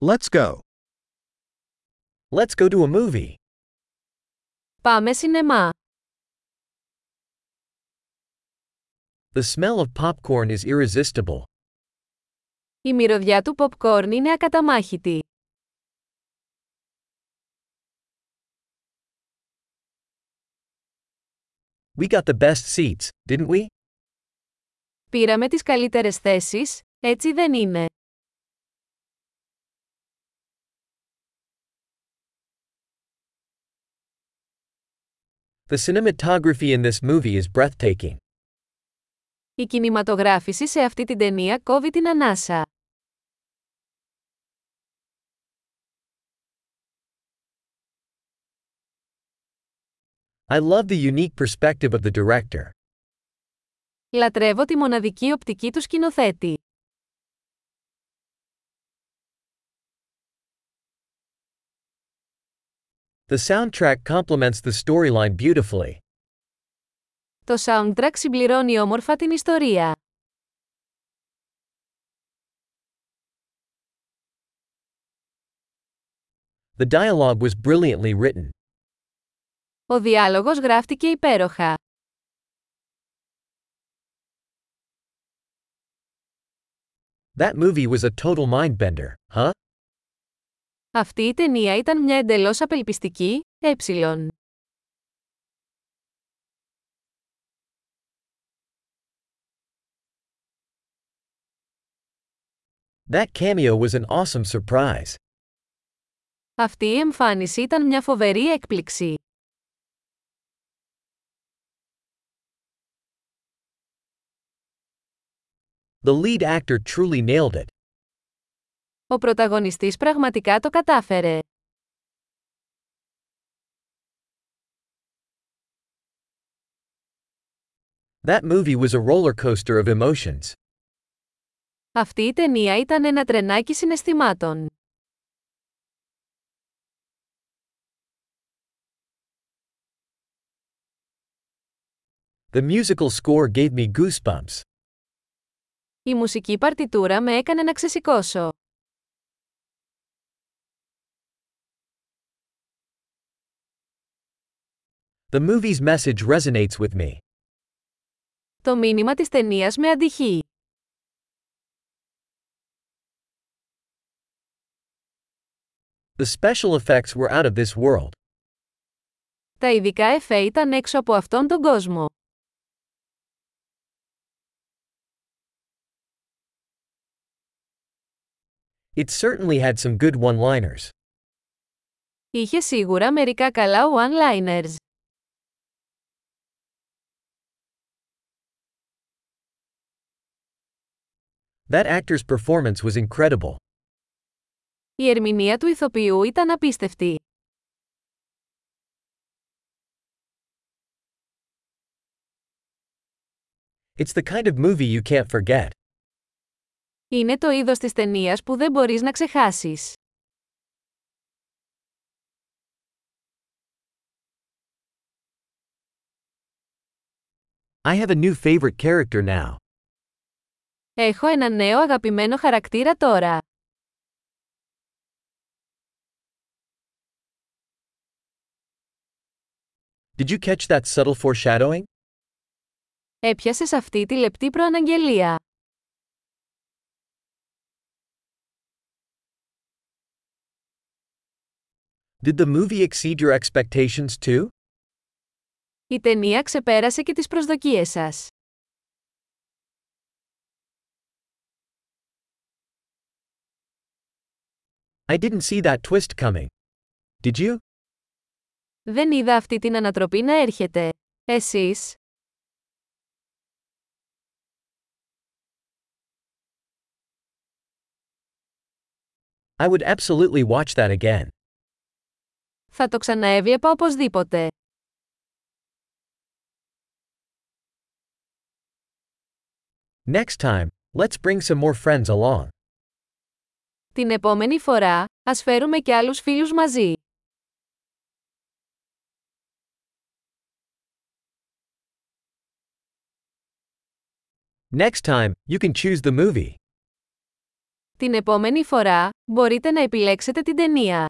Let's go. Let's go to a movie. Πάμε σινεμά. The smell of popcorn is irresistible. Η μυρωδιά του popcorn είναι ακαταμάχητη. We got the best seats, didn't we? Πήραμε τις καλύτερες θέσεις, έτσι δεν είναι. The cinematography in this movie is breathtaking. Η κινηματογράφηση σε αυτή την ταινία κόβει την ανάσα. I love the unique perspective of the director. Λατρεύω τη μοναδική οπτική του σκηνοθέτη. The soundtrack complements the storyline beautifully. Το soundtrack συμπληρώνει όμορφα την ιστορία. The dialogue was brilliantly written. Ο διάλογος γράφτηκε υπέροχα. That movie was a total mindbender, huh? Αυτή η ταινία ήταν μια εντελώς απελπιστική, ε. That cameo was an awesome surprise. Αυτή η εμφάνιση ήταν μια φοβερή έκπληξη. The lead actor truly nailed it. Ο πρωταγωνιστής πραγματικά το κατάφερε. That movie was a roller coaster of emotions. Αυτή η ταινία ήταν ένα τρενάκι συναισθημάτων. The musical score gave me goosebumps. Η μουσική παρτιτούρα με έκανε να ξεσηκώσω. The movie's message resonates with me. Το μήνυμα της ταινίας με αντυχεί. The special effects were out of this world. Τα ειδικά εφέ ήταν έξω από αυτόν τον κόσμο. It certainly had some good one-liners. Είχε σίγουρα μερικά καλά one-liners. That actor's performance was incredible. Η ερμηνεία του ηθοποιού ήταν απίστευτη. It's the kind of movie you can't forget. Είναι το είδος της ταινίας που δεν μπορείς να ξεχάσεις. I have a new favorite character now. Έχω ένα νέο αγαπημένο χαρακτήρα τώρα. Did you catch that subtle foreshadowing? Έπιασες αυτή τη λεπτή προαναγγελία. Did the movie exceed your expectations too? Η ταινία ξεπέρασε και τις προσδοκίες σας. I didn't see that twist coming. Did you? Δεν είδα αυτή την ανατροπή να έρχεται. Εσείς? I would absolutely watch that again. Θα το ξαναέβλεπα οπωσδήποτε. Next time, let's bring some more friends along. Την επόμενη φορά, ας φέρουμε και άλλους φίλους μαζί. Next time, you can choose the movie. Την επόμενη φορά, μπορείτε να επιλέξετε την ταινία.